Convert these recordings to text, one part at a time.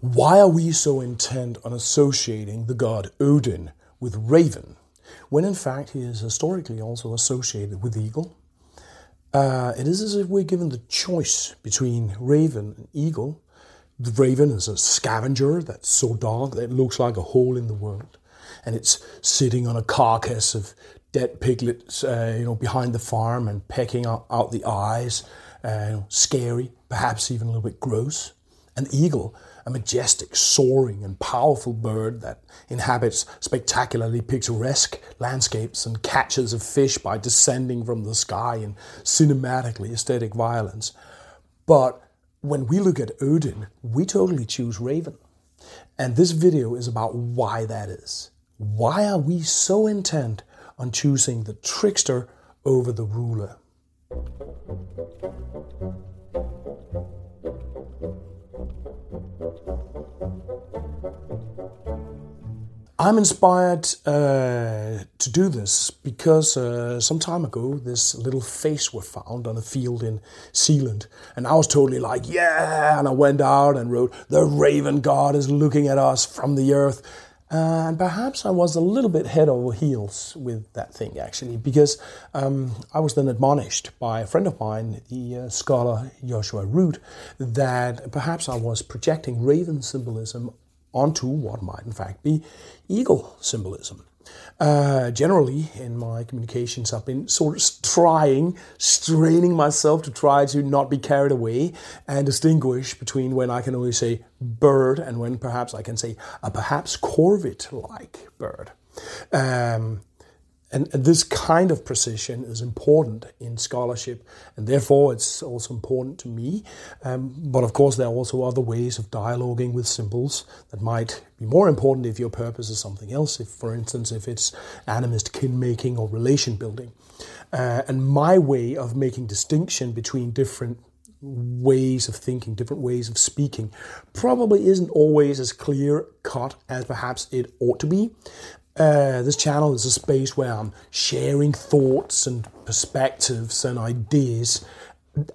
Why are we so intent on associating the god Odin with raven, when in fact he is historically also associated with eagle? Uh, it is as if we're given the choice between raven and eagle. The raven is a scavenger that's so dark that it looks like a hole in the world, and it's sitting on a carcass of dead piglets, uh, you know, behind the farm and pecking out, out the eyes. Uh, scary, perhaps even a little bit gross. An eagle a majestic, soaring, and powerful bird that inhabits spectacularly picturesque landscapes and catches of fish by descending from the sky in cinematically aesthetic violence. But when we look at Odin, we totally choose Raven. And this video is about why that is. Why are we so intent on choosing the trickster over the ruler? I'm inspired uh, to do this because uh, some time ago this little face was found on a field in Zealand, and I was totally like, yeah! And I went out and wrote, "The Raven God is looking at us from the earth." Uh, and perhaps I was a little bit head over heels with that thing actually, because um, I was then admonished by a friend of mine, the uh, scholar Joshua Rood, that perhaps I was projecting raven symbolism onto what might in fact be eagle symbolism. Uh, generally, in my communications, I've been sort of trying, straining myself to try to not be carried away and distinguish between when I can only say bird and when perhaps I can say a perhaps corvid like bird. Um, and, this kind of precision is important in scholarship, and therefore it's also important to me. Um, but of course, there are also other ways of dialoguing with symbols that might be more important if your purpose is something else. If, for instance, if it's animist kin making or relation building. Uh, and my way of making distinction between different ways of thinking, different ways of speaking, probably isn't always as clear cut as perhaps it ought to be. Uh, this channel is a space where I'm sharing thoughts and perspectives and ideas,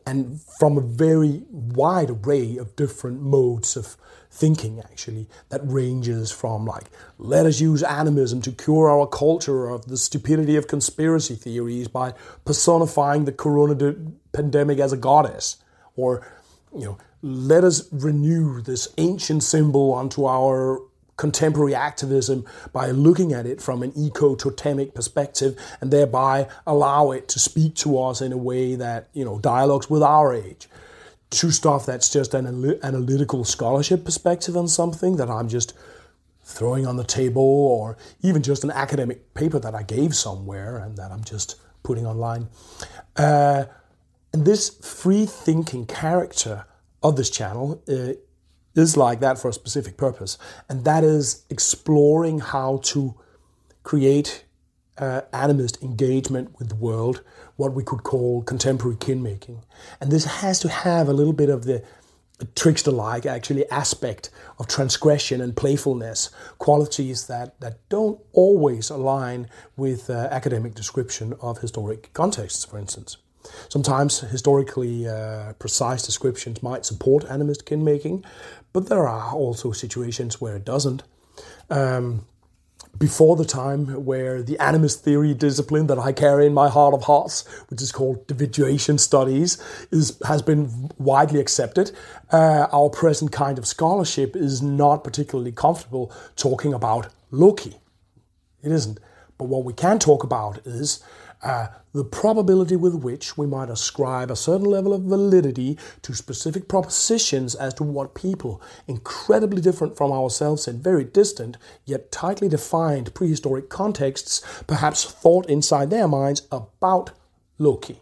and from a very wide array of different modes of thinking, actually, that ranges from like, let us use animism to cure our culture of the stupidity of conspiracy theories by personifying the corona pandemic as a goddess, or, you know, let us renew this ancient symbol onto our contemporary activism by looking at it from an eco totemic perspective and thereby allow it to speak to us in a way that, you know, dialogues with our age. To stuff that's just an analytical scholarship perspective on something that I'm just throwing on the table, or even just an academic paper that I gave somewhere and that I'm just putting online. Uh, and this free thinking character of this channel uh, is like that for a specific purpose, and that is exploring how to create uh, animist engagement with the world, what we could call contemporary kin making. And this has to have a little bit of the trickster like actually aspect of transgression and playfulness, qualities that, that don't always align with uh, academic description of historic contexts, for instance. Sometimes historically uh, precise descriptions might support animist kin making, but there are also situations where it doesn't. Um, before the time where the animist theory discipline that I carry in my heart of hearts, which is called dividuation studies, is has been widely accepted. Uh, our present kind of scholarship is not particularly comfortable talking about Loki. It isn't. But what we can talk about is uh, the probability with which we might ascribe a certain level of validity to specific propositions as to what people, incredibly different from ourselves and very distant, yet tightly defined prehistoric contexts, perhaps thought inside their minds about Loki.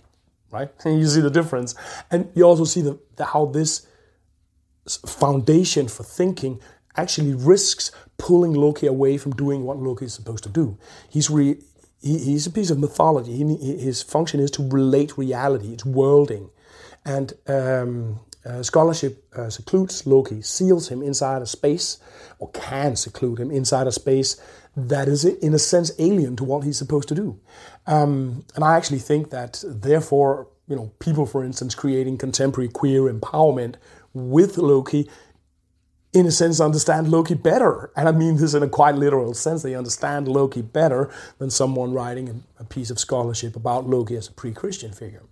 Right? And you see the difference. And you also see the, the how this foundation for thinking actually risks pulling Loki away from doing what Loki is supposed to do. He's re, he, he's a piece of mythology. He, his function is to relate reality, it's worlding. And um, uh, scholarship uh, secludes Loki, seals him inside a space, or can seclude him inside a space that is, in a sense, alien to what he's supposed to do. Um, and I actually think that, therefore, you know, people, for instance, creating contemporary queer empowerment with Loki in a sense, understand Loki better. And I mean this in a quite literal sense. They understand Loki better than someone writing a, piece of scholarship about Loki as a pre Christian figure.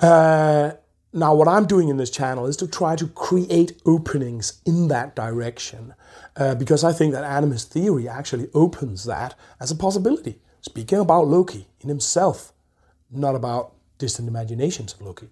Uh, now, what I'm doing in this channel is to try to create openings in that direction uh, because I think that animist theory actually opens that as a possibility. Speaking about Loki in himself, not about distant imaginations of Loki.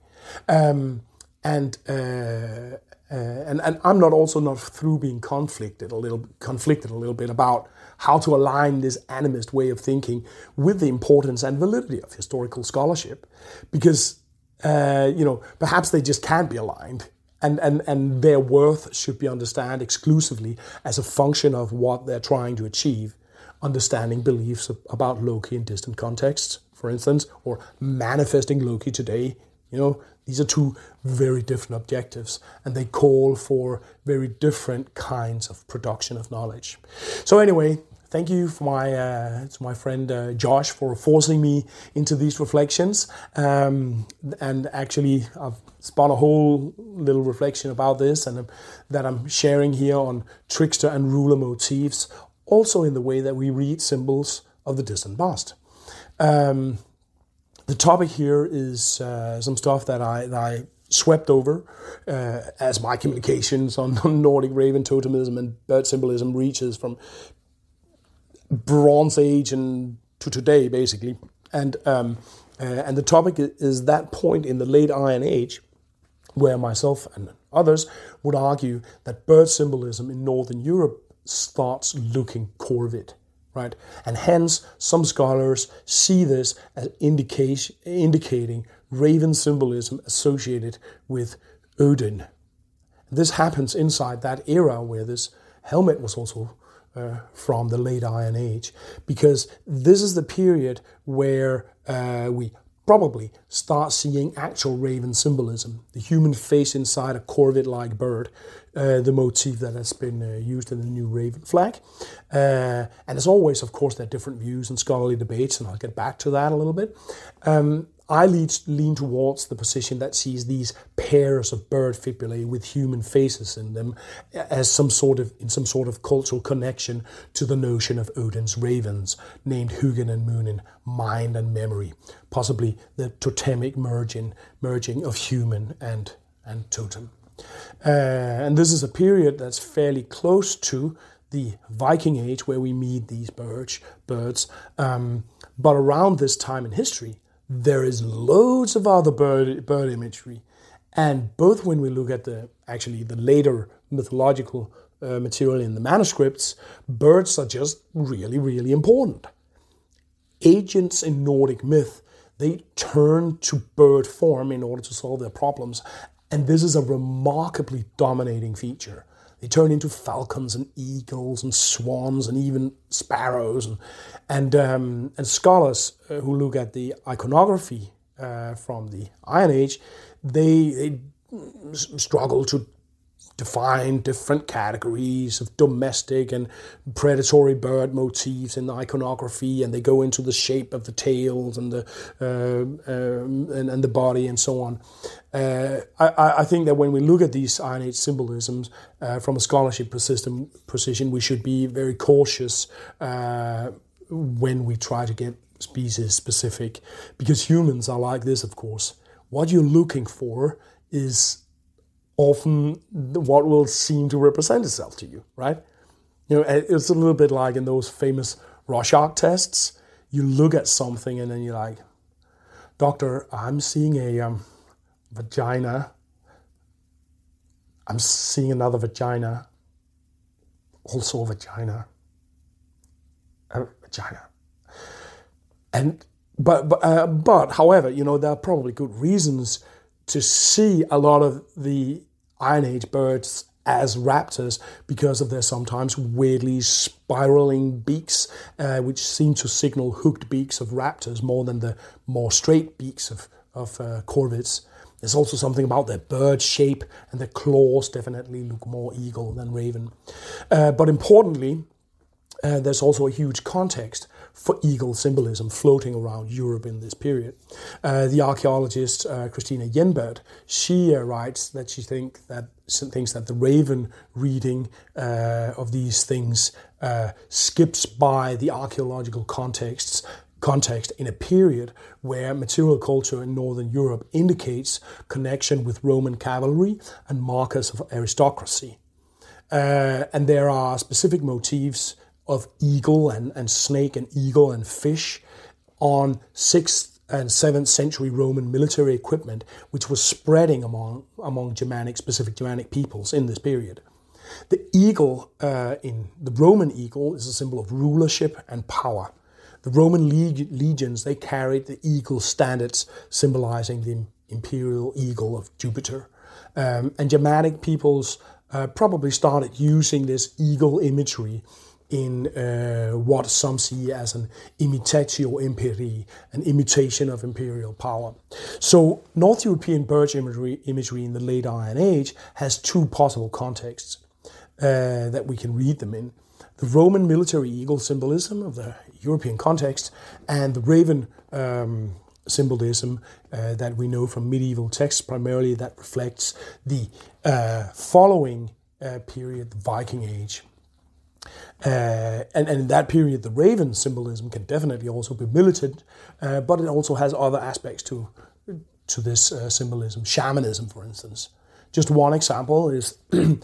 Um, and, uh, uh, and and I'm not also not through being conflicted a little conflicted a little bit about how to align this animist way of thinking with the importance and validity of historical scholarship, because uh, you know, perhaps they just can't be aligned. And, and, and their worth should be understood exclusively as a function of what they're trying to achieve, understanding beliefs about Loki in distant contexts, for instance, or manifesting Loki today. You know, these are two very different objectives, and they call for very different kinds of production of knowledge. So, anyway, thank you for my uh, to my friend uh, Josh for forcing me into these reflections. Um, and actually, I've spun a whole little reflection about this, and that I'm sharing here on trickster and ruler motifs, also in the way that we read symbols of the distant past. Um, the topic here is uh, some stuff that I, that I swept over uh, as my communications on Nordic raven totemism and bird symbolism reaches from Bronze Age and to today, basically. And um, uh, and the topic is that point in the late Iron Age, where myself and others would argue that bird symbolism in Northern Europe starts looking corvid, right? And hence, some scholars see this as indication, indicating raven symbolism associated with Odin. This happens inside that era where this helmet was also uh, from the late Iron Age, because this is the period where uh, we probably start seeing actual raven symbolism, the human face inside a corvid like bird, uh, the motif that has been uh, used in the new raven flag. Uh, and as always, of course, there are different views and scholarly debates, and I'll get back to that a little bit. Um, I lean towards the position that sees these pairs of bird fibulae with human faces in them as some sort of in some sort of cultural connection to the notion of Odin's ravens, named Hugin and Munin, mind and memory, possibly the totemic merging merging of human and and totem. Uh, and this is a period that's fairly close to the Viking Age, where we meet these birds. birds. Um, but around this time in history, there is loads of other bird, bird imagery. And both when we look at the actually the later mythological uh, material in the manuscripts, birds are just really, really important. Agents in Nordic myth, they turn to bird form in order to solve their problems. And this is a remarkably dominating feature. They turn into falcons and eagles and swans and even sparrows. And, and, um, and scholars uh, who look at the iconography uh, from the Iron Age, they, they struggle to define different categories of domestic and predatory bird motifs in the iconography, and they go into the shape of the tails and the uh, um, and, and, the body and so on. Uh, I, I, think that when we look at these Iron Age symbolisms uh, from a scholarship position, position, we should be very cautious uh, when we try to get species specific, because humans are like this, of course. What you're looking for is often what will seem to represent itself to you, right? You know, it's a little bit like in those famous Rorschach tests. You look at something and then you're like, Doctor, I'm seeing a um, vagina. I'm seeing another vagina. Also a vagina. A vagina. And but but uh, but however, you know there are probably good reasons to see a lot of the Iron Age birds as raptors because of their sometimes weirdly spiraling beaks, uh, which seem to signal hooked beaks of raptors more than the more straight beaks of, of uh, corvids. There's also something about their bird shape, and their claws definitely look more eagle than raven. Uh, but importantly, uh, there's also a huge context for eagle symbolism floating around Europe in this period. Uh, the archaeologist uh, Kristina Jennbert, she uh, writes that she think that thinks that the raven reading uh, of these things uh, skips by the archaeological contexts context in a period where material culture in Northern Europe indicates connection with Roman cavalry and markers of aristocracy. Uh, and there are specific motifs of eagle and, and snake and eagle and fish on 6th and 7th century Roman military equipment, which was spreading among, among Germanic, specific Germanic peoples in this period. The eagle uh, in the Roman eagle is a symbol of rulership and power. The Roman leg- legions they carried the eagle standards, symbolizing the imperial eagle of Jupiter. Um, and Germanic peoples uh, probably started using this eagle imagery in uh, what some see as an imitatio imperii, an imitation of imperial power. So, North European bird imagery, imagery in the late Iron Age has two possible contexts uh, that we can read them in. The Roman military eagle symbolism of the European context and the raven um, symbolism uh, that we know from medieval texts, primarily that reflects the uh, following uh, period, the Viking Age. Uh, and, and in that period, the raven symbolism can definitely also be militant, uh, but it also has other aspects to, to this uh, symbolism. Shamanism, for instance. Just one example is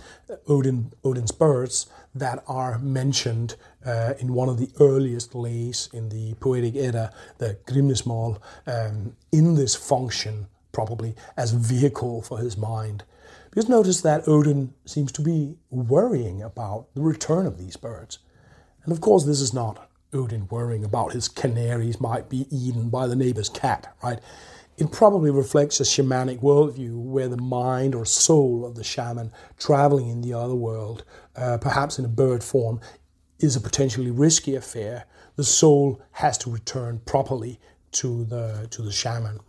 Odin, Odin's birds that are mentioned uh, in one of the earliest lays in the Poetic Edda, the Grimnismal, um, in this function, probably as vehicle for his mind. Because notice that Odin seems to be worrying about the return of these birds. And of course, this is not Odin worrying about his canaries might be eaten by the neighbor's cat, right? It probably reflects a shamanic worldview where the mind or soul of the shaman traveling in the other world, uh, perhaps in a bird form, is a potentially risky affair. The soul has to return properly to the to the shaman.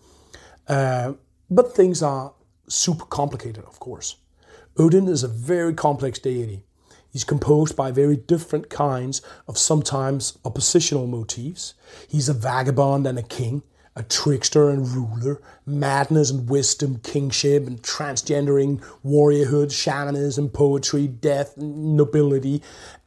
Uh, but things are super complicated, of course. Odin is a very complex deity. He's composed by very different kinds of sometimes oppositional motifs. He's a vagabond and a king, a trickster and ruler, madness and wisdom, kingship and transgendering, warriorhood, shamanism, poetry, death, nobility.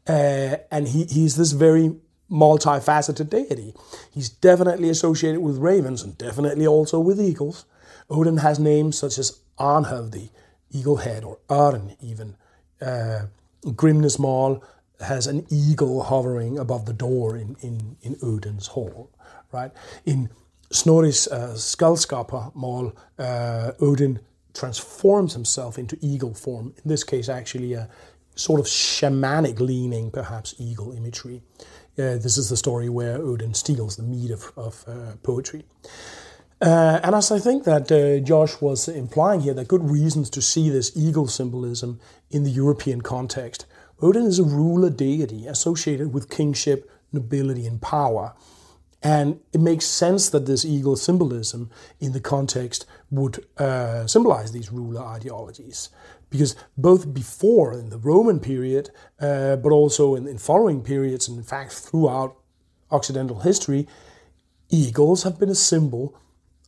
Uh, and he, he's this very multifaceted deity. He's definitely associated with ravens and definitely also with eagles. Odin has names such as Arnhavdi, eagle head, or Arn even. Uh, Grimnismal has an eagle hovering above the door in, in, in Odin's hall, right? In Snorri's uh, Skaldskaparmál, uh, Odin transforms himself into eagle form, in this case, actually a sort of shamanic leaning, perhaps, eagle imagery. Uh, this is the story where Odin steals the mead of, of uh, poetry. Uh, and as I think that uh, Josh was implying here, there are good reasons to see this eagle symbolism in the European context. Odin is a ruler deity associated with kingship, nobility, and power. And it makes sense that this eagle symbolism in the context would uh, symbolize these ruler ideologies. Because both before in the Roman period, uh, but also in, in following periods, and in fact throughout Occidental history, eagles have been a symbol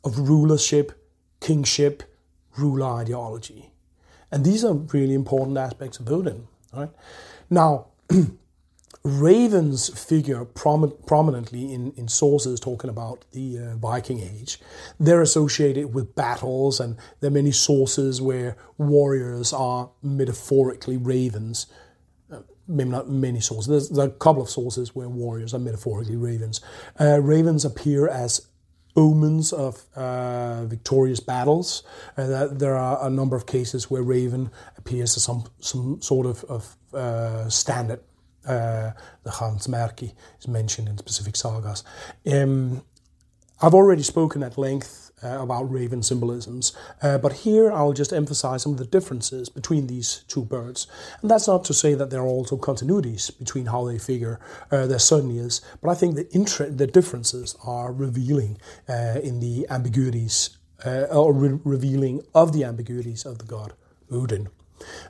of rulership, kingship, ruler ideology. And these are really important aspects of Odin. Right? Now, ravens figure prom- prominently in, in sources talking about the uh, Viking Age. They're associated with battles, and there are many sources where warriors are metaphorically ravens. Uh, maybe not many sources. There's, a couple of sources where warriors are metaphorically ravens. Uh, ravens appear as omens of uh, victorious battles. Uh, there are a number of cases where Raven appears as some, some sort of, of uh, standard. Uh, the Hrafnsmerki is mentioned in specific sagas. Um, I've already spoken at length about raven symbolisms. Uh, but here I'll just emphasize some of the differences between these two birds. And that's not to say that there are also continuities between how they figure. Uh, there certainly is. But I think the, the differences are revealing uh, in the ambiguities, uh, or re- revealing of the ambiguities of the god Odin.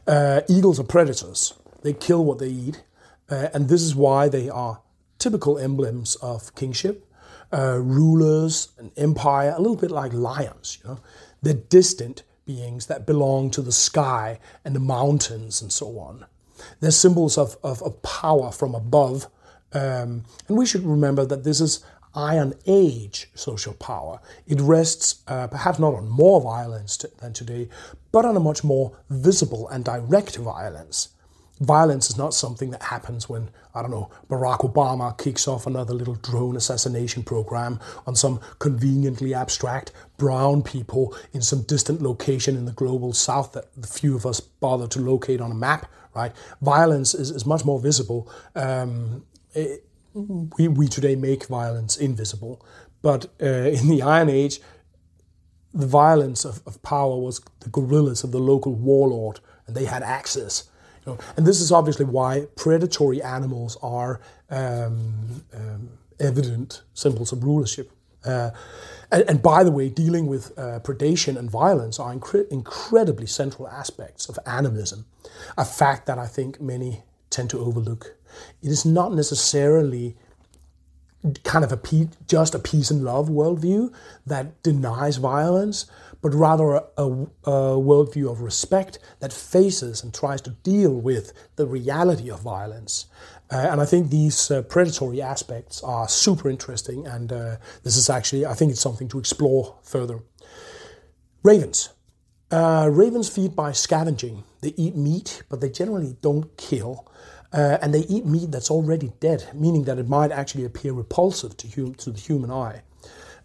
Uh, eagles are predators. They kill what they eat. Uh, and this is why they are typical emblems of kingship, uh, rulers, and empire, a little bit like lions. You know, they're distant beings that belong to the sky and the mountains and so on. They're symbols of, of, of power from above. Um, and we should remember that this is Iron Age social power. It rests uh, perhaps not on more violence than today, but on a much more visible and direct violence. Violence is not something that happens when, I don't know, Barack Obama kicks off another little drone assassination program on some conveniently abstract brown people in some distant location in the global south that the few of us bother to locate on a map, right? Violence is, is much more visible. Um, it, we, we today make violence invisible, but uh, in the Iron Age, the violence of, of power was the guerrillas of the local warlord, and they had access you know, and this is obviously why predatory animals are um, um, evident symbols of rulership. Uh, and, and, by the way, dealing with uh, predation and violence are incre- incredibly central aspects of animism, a fact that I think many tend to overlook. It is not necessarily kind of a pe- just a peace and love worldview that denies violence, but rather a, a, worldview of respect that faces and tries to deal with the reality of violence. Uh, and I think these uh, predatory aspects are super interesting, and uh, this is actually, I think it's something to explore further. Ravens. Uh, ravens feed by scavenging. They eat meat, but they generally don't kill. Uh, and they eat meat that's already dead, meaning that it might actually appear repulsive to, hum- to the human eye.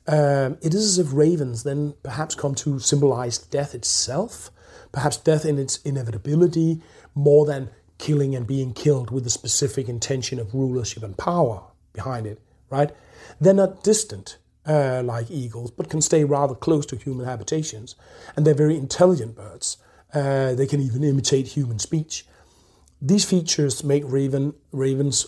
Um, it is as if ravens then perhaps come to symbolize death itself, perhaps death in its inevitability, more than killing and being killed with the specific intention of rulership and power behind it, right? They're not distant uh, like eagles, but can stay rather close to human habitations. And they're very intelligent birds. Uh, they can even imitate human speech. These features make raven, ravens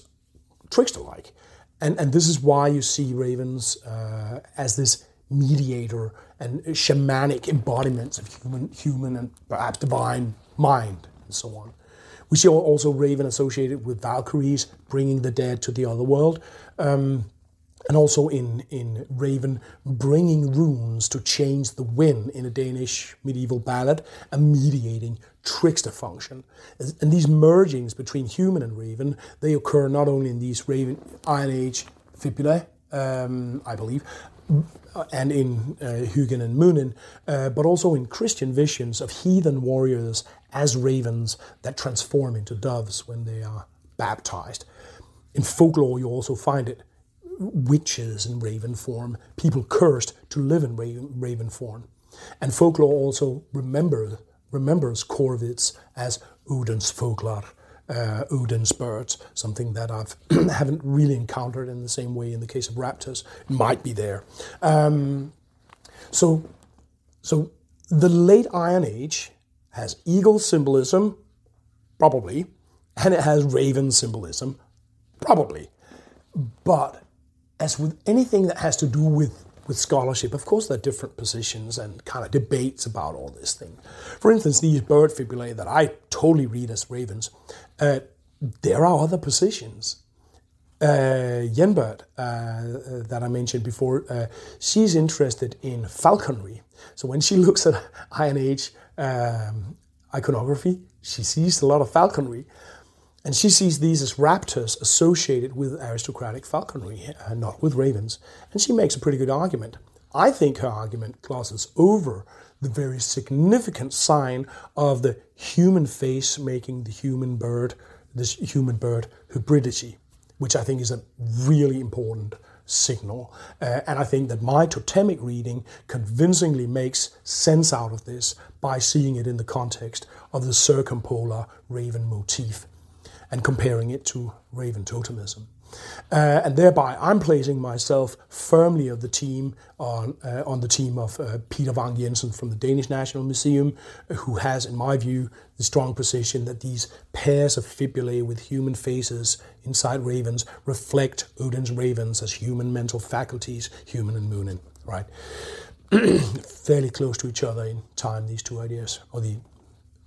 trickster-like. And, and this is why you see ravens uh, as this mediator and shamanic embodiments of human, human and perhaps divine mind and so on. We see also raven associated with Valkyries, bringing the dead to the other world. Um, and also in, in Raven, bringing runes to change the wind in a Danish medieval ballad, and mediating trickster function. And these mergings between human and Raven, they occur not only in these Raven Iron Age fibulae, um, I believe, and in uh, Hugin and Munin, uh, but also in Christian visions of heathen warriors as ravens that transform into doves when they are baptized. In folklore, you also find it witches in raven form, people cursed to live in raven, form. And folklore also remembers, remembers Corvids as Odin's folklore, uh, Odin's birds, something that I haven't really encountered in the same way in the case of raptors. It might be there. Um, so, so the late Iron Age has eagle symbolism, probably, and it has raven symbolism, probably. But as with anything that has to do with, with scholarship, of course, there are different positions and kind of debates about all this thing. For instance, these bird fibulae that I totally read as ravens, uh, there are other positions. Uh, Jennbert, uh, that I mentioned before, uh, she's interested in falconry. So when she looks at Iron Age um, iconography, she sees a lot of falconry. And she sees these as raptors associated with aristocratic falconry, uh, not with ravens. And she makes a pretty good argument. I think her argument glosses over the very significant sign of the human face making the human bird, this human bird hybridity, which I think is a really important signal. Uh, and I think that my totemic reading convincingly makes sense out of this by seeing it in the context of the circumpolar raven motif and comparing it to Raven totemism. Uh, and thereby, I'm placing myself firmly of the team on uh, on the team of uh, Peter Vang Jensen from the Danish National Museum, who has, in my view, the strong position that these pairs of fibulae with human faces inside ravens reflect Odin's ravens as human mental faculties, Hugin and Munin, right? Fairly close to each other in time, these two ideas, or the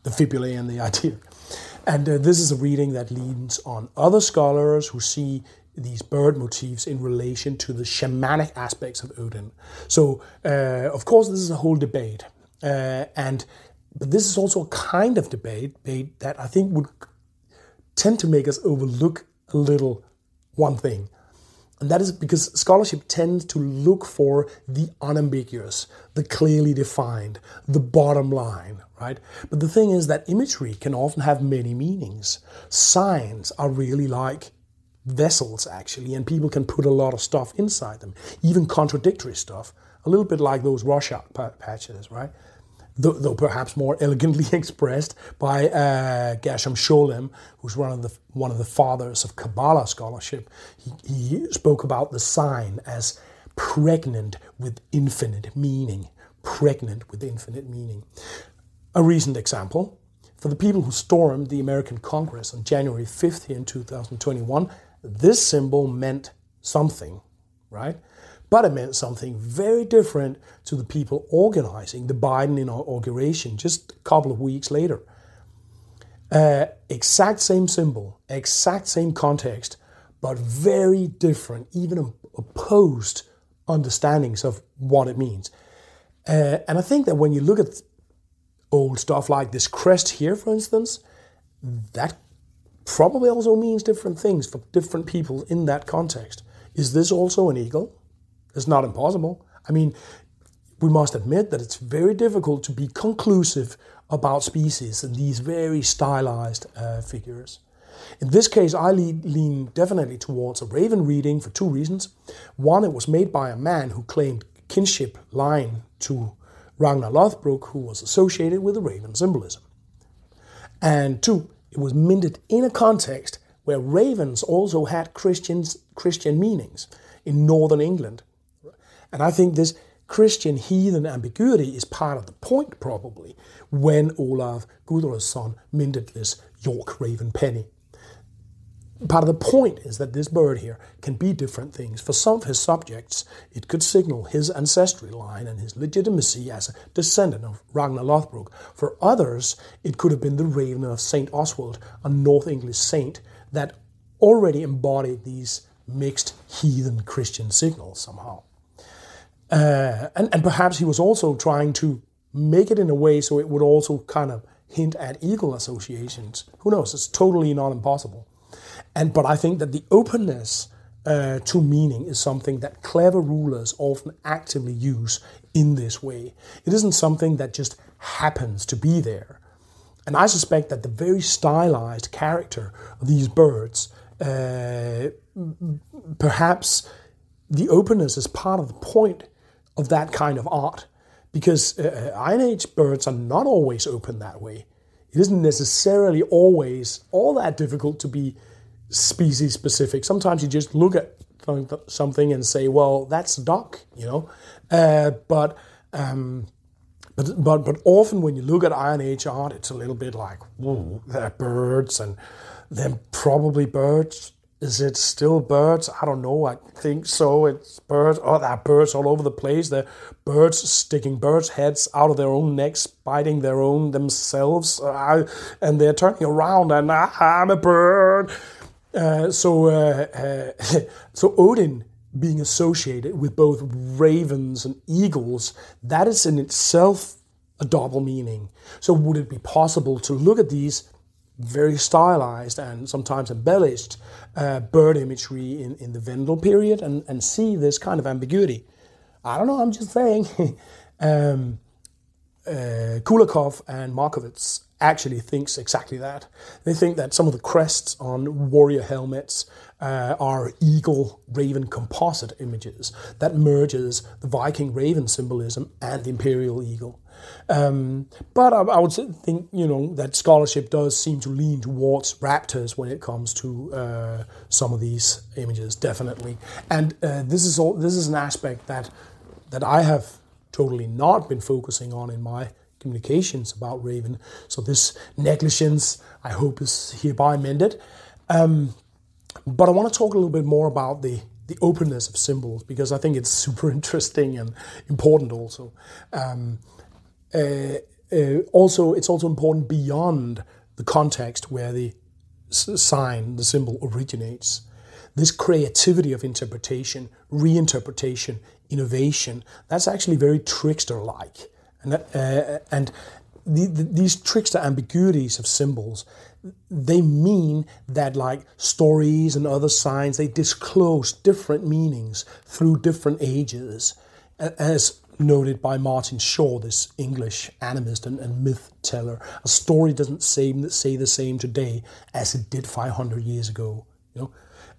the fibulae and the idea. And uh, this is a reading that leans on other scholars who see these bird motifs in relation to the shamanic aspects of Odin. So, uh, of course, this is a whole debate, uh, and but this is also a kind of debate, debate that I think would tend to make us overlook a little one thing, and that is because scholarship tends to look for the unambiguous, the clearly defined, the bottom line, right? But the thing is that imagery can often have many meanings. Signs are really like vessels, actually, and people can put a lot of stuff inside them, even contradictory stuff, a little bit like those Rorschach patches, right? Though, perhaps more elegantly expressed by uh, Gershom Scholem, who's one of the one of the fathers of Kabbalah scholarship. He, he spoke about the sign as pregnant with infinite meaning. Pregnant with infinite meaning. A recent example for the people who stormed the American Congress on January 5th here in 2021, this symbol meant something, right? But it meant something very different to the people organizing the Biden inauguration just a couple of weeks later. Uh, exact same symbol, exact same context, but very different, even opposed understandings of what it means. Uh, and I think that when you look at old stuff like this crest here, for instance, that probably also means different things for different people in that context. Is this also an eagle? It's not impossible. I mean, we must admit that it's very difficult to be conclusive about species and these very stylized uh, figures. In this case, I lean definitely towards a raven reading for two reasons. One, it was made by a man who claimed kinship line to Ragnar Lothbrok, who was associated with the raven symbolism. And two, it was minted in a context where ravens also had Christians, Christian meanings in northern England and I think this Christian heathen ambiguity is part of the point, probably, when Olaf Guðröðsson minted this York Raven penny. Part of the point is that this bird here can be different things. For some of his subjects, it could signal his ancestry line and his legitimacy as a descendant of Ragnar Lothbrok. For others, it could have been the raven of St. Oswald, a North English saint that already embodied these mixed heathen Christian signals somehow. Uh, and, and perhaps he was also trying to make it in a way so it would also kind of hint at eagle associations. Who knows? It's totally not impossible. And but I think that the openness uh, to meaning is something that clever rulers often actively use in this way. It isn't something that just happens to be there. And I suspect that the very stylized character of these birds, uh, perhaps the openness is part of the point of that kind of art because uh, uh, Iron Age birds are not always open that way. It isn't necessarily always all that difficult to be species specific. Sometimes you just look at something and say, "Well, that's a duck," you know. Uh, but um, but but but often when you look at Iron Age art, it's a little bit like, "Whoa, they're birds," and they're probably birds is it still birds? I don't know. I think so. It's birds. Oh, there are birds all over the place. There are birds sticking birds' heads out of their own necks, biting their own themselves, uh, and they're turning around and I'm a bird. Uh, so, uh, uh so Odin being associated with both ravens and eagles, that is in itself a double meaning. So, would it be possible to look at these very stylized and sometimes embellished uh, bird imagery in, in the Vendel period and, and see this kind of ambiguity. I don't know, I'm just saying. um, uh, Kulakov and Markovitz actually thinks exactly that. They think that some of the crests on warrior helmets uh, are eagle raven composite images that merges the Viking raven symbolism and the imperial eagle. Um, but I, I, would think, you know, that scholarship does seem to lean towards raptors when it comes to uh, some of these images, definitely. And uh, this is all. This is an aspect that that I have totally not been focusing on in my communications about Raven. So this negligence, I hope, is hereby mended. Um, but I want to talk a little bit more about the the openness of symbols because I think it's super interesting and important also. Um, uh, uh, also, it's also important beyond the context where the sign, the symbol originates. This creativity of interpretation, reinterpretation, innovation, that's actually very trickster like. And, uh, and the, the, these trickster ambiguities of symbols, they mean that like stories and other signs, they disclose different meanings through different ages. As noted by Martin Shaw, this English animist and, and myth teller, a story doesn't say, say the same today as it did 500 years ago. You know,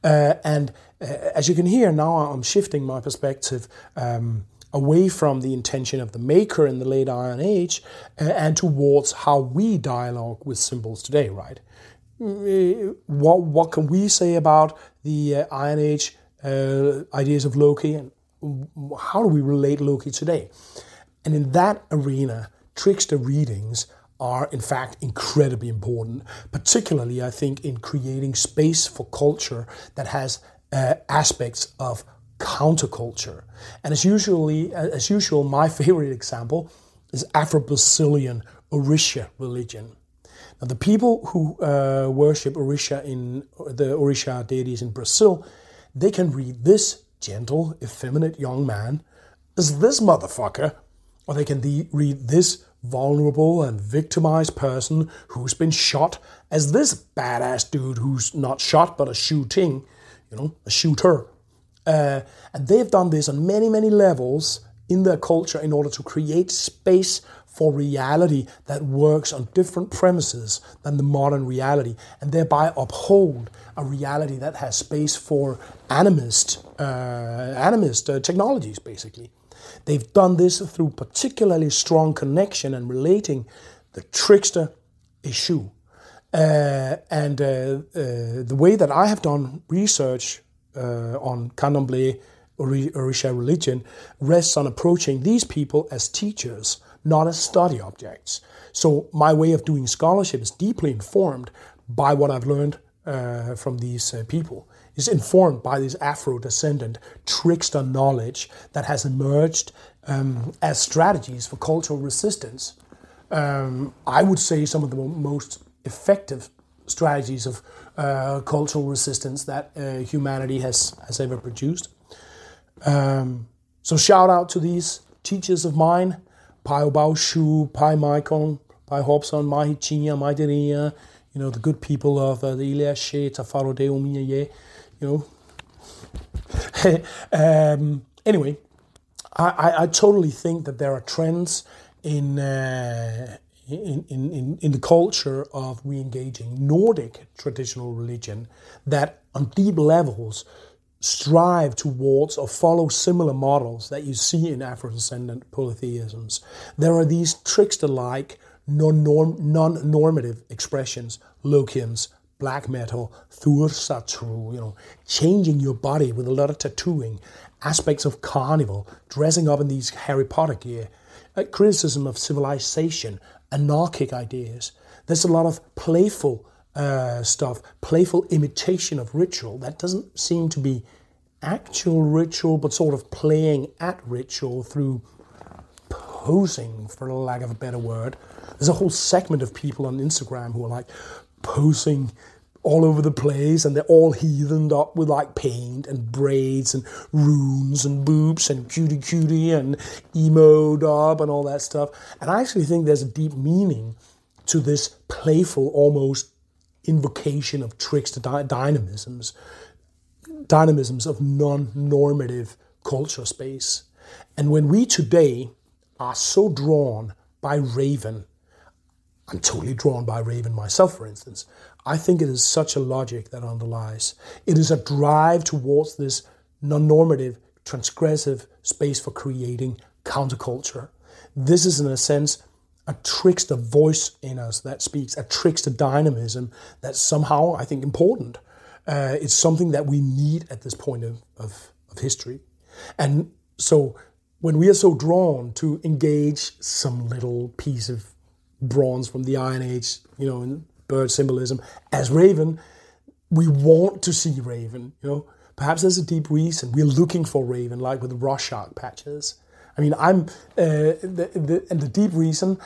uh, and uh, as you can hear now, I'm shifting my perspective. Um, away from the intention of the maker in the late Iron Age uh, and towards how we dialogue with symbols today, right? Uh, what, what can we say about the uh, Iron Age uh, ideas of Loki and how do we relate Loki today? And in that arena, trickster readings are in fact incredibly important, particularly I think in creating space for culture that has uh, aspects of counterculture. And as usually, as usual, my favorite example is Afro-Brazilian Orisha religion. Now, the people who uh, worship Orisha in the Orisha deities in Brazil, they can read this gentle, effeminate young man as this motherfucker, or they can de- read this vulnerable and victimized person who's been shot as this badass dude who's not shot but a shooting, you know, a shooter. Uh, and they've done this on many, many levels in their culture in order to create space for reality that works on different premises than the modern reality, and thereby uphold a reality that has space for animist, uh, animist uh, technologies, basically. They've done this through particularly strong connection and relating the trickster issue. Uh, and uh, uh, the way that I have done research uh, on Candomblé Orisha religion rests on approaching these people as teachers, not as study objects. So my way of doing scholarship is deeply informed by what I've learned uh, from these uh, people. Is informed by this Afro-descendant trickster knowledge that has emerged um, as strategies for cultural resistance. Um, I would say some of the most effective strategies of uh, cultural resistance that uh, humanity has, has ever produced. Um, so shout out to these teachers of mine, Pai Bao Shu, Pai Maikon, Pai Hobson, Mahi Chinya, Maidiria, you know, the good people of uh, the Ilya She, Tafaro de you know. um, anyway, I, I, I, totally think that there are trends in, uh, in, in, in the culture of re-engaging Nordic traditional religion that on deep levels strive towards or follow similar models that you see in Afro-descendant polytheisms. There are these trickster-like non-normative expressions, Lokians, black metal, Thursatru, you know, changing your body with a lot of tattooing, aspects of carnival, dressing up in these Harry Potter gear, criticism of civilization, anarchic ideas. There's a lot of playful uh, stuff, playful imitation of ritual that doesn't seem to be actual ritual, but sort of playing at ritual through posing, for lack of a better word. There's a whole segment of people on Instagram who are like posing all over the place and they're all heathened up with like paint and braids and runes and boobs and cutie cutie and emo up and all that stuff. And I actually think there's a deep meaning to this playful, almost invocation of tricks trickster dynamisms, dynamisms of non normative culture space. And when we today are so drawn by Raven, I'm totally drawn by Raven myself, for instance. I think it is such a logic that underlies. It is a drive towards this non normative, transgressive space for creating counterculture. This is, in a sense, a trickster voice in us that speaks, a trickster dynamism that's somehow, I think, important. Uh, it's something that we need at this point of, of, of history. And so when we are so drawn to engage some little piece of bronze from the Iron Age, you know, in bird symbolism, as Raven, we want to see Raven, you know. Perhaps there's a deep reason. We're looking for Raven, like with the Rorschach patches. I mean, I'm, uh, the, the, and the deep reason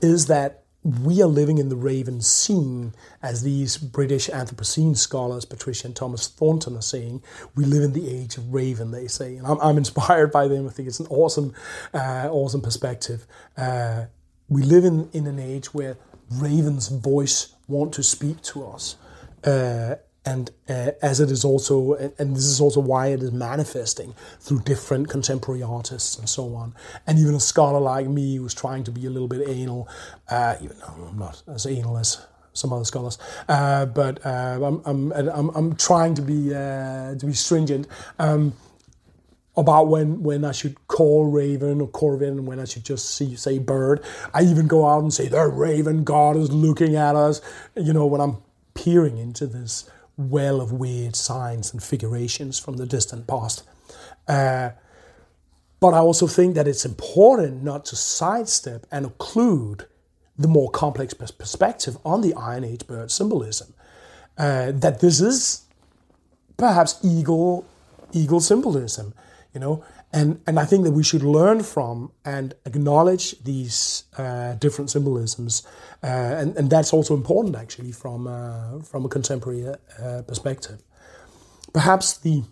is that we are living in the Ravenocene, as these British Anthropocene scholars, Patricia and Thomas Thornton, are saying. We live in the age of Raven, they say, and I'm, I'm inspired by them. I think it's an awesome, uh, awesome perspective. Uh, we live in, in an age where Raven's voice want to speak to us. Uh, and uh, as it is also, and this is also why it is manifesting through different contemporary artists and so on. And even a scholar like me who's trying to be a little bit anal, uh, even though I'm not as anal as some other scholars, uh, but uh, I'm, I'm, I'm, I'm, trying to be uh, to be stringent. Um, about when, when I should call Raven or corvid and when I should just see, say bird. I even go out and say, the Raven God is looking at us. You know, when I'm peering into this well of weird signs and figurations from the distant past. Uh, but I also think that it's important not to sidestep and occlude the more complex perspective on the Iron Age bird symbolism. Uh, that this is perhaps eagle, eagle symbolism, you know, and, and I think that we should learn from and acknowledge these uh, different symbolisms. Uh, and, and that's also important, actually, from, uh, from a contemporary uh, perspective. Perhaps the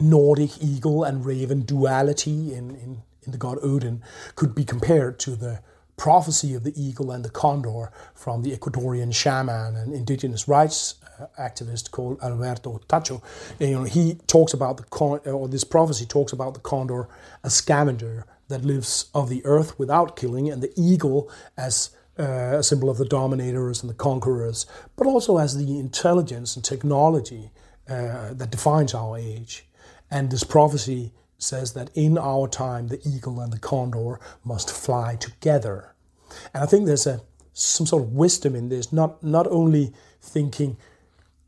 Nordic eagle and raven duality in, in, in the god Odin could be compared to the prophecy of the eagle and the condor from the Ecuadorian shaman and indigenous rights uh, activist called Alberto Taxo. And, you know, he talks about the con- or this prophecy talks about the condor, a scavenger that lives of the earth without killing, and the eagle as uh, a symbol of the dominators and the conquerors, but also as the intelligence and technology uh, that defines our age. And this prophecy says that in our time, the eagle and the condor must fly together. And I think there's a some sort of wisdom in this, not not only thinking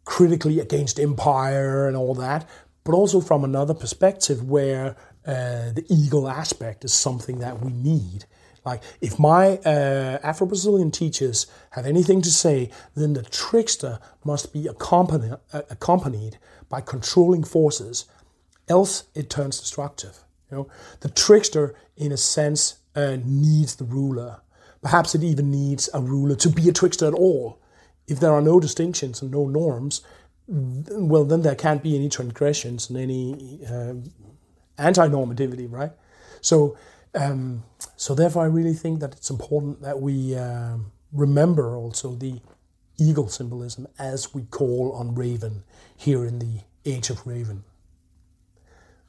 critically against empire and all that, but also from another perspective where uh, the eagle aspect is something that we need. Like, if my uh, Afro Brazilian teachers have anything to say, then the trickster must be accompanied, uh, accompanied by controlling forces else it turns destructive. You know, the trickster, in a sense, uh, needs the ruler. Perhaps it even needs a ruler to be a trickster at all. If there are no distinctions and no norms, well, then there can't be any transgressions and any uh, anti-normativity, right? So, um, so therefore, I really think that it's important that we um, remember also the eagle symbolism as we call on Raven here in the Age of Raven.